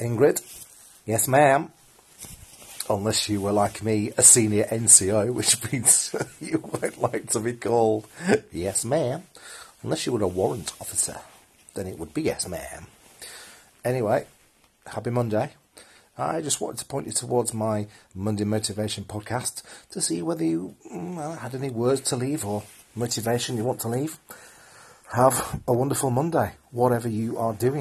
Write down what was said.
Ingrid? Yes, ma'am. Unless you were like me, a senior NCO, which means you won't like to be called yes, ma'am. Unless you were a warrant officer, then it would be yes, ma'am. Anyway, happy Monday. I just wanted to point you towards my Monday Motivation podcast to see whether you mm, well, had any words to leave or motivation you want to leave. Have a wonderful Monday, whatever you are doing.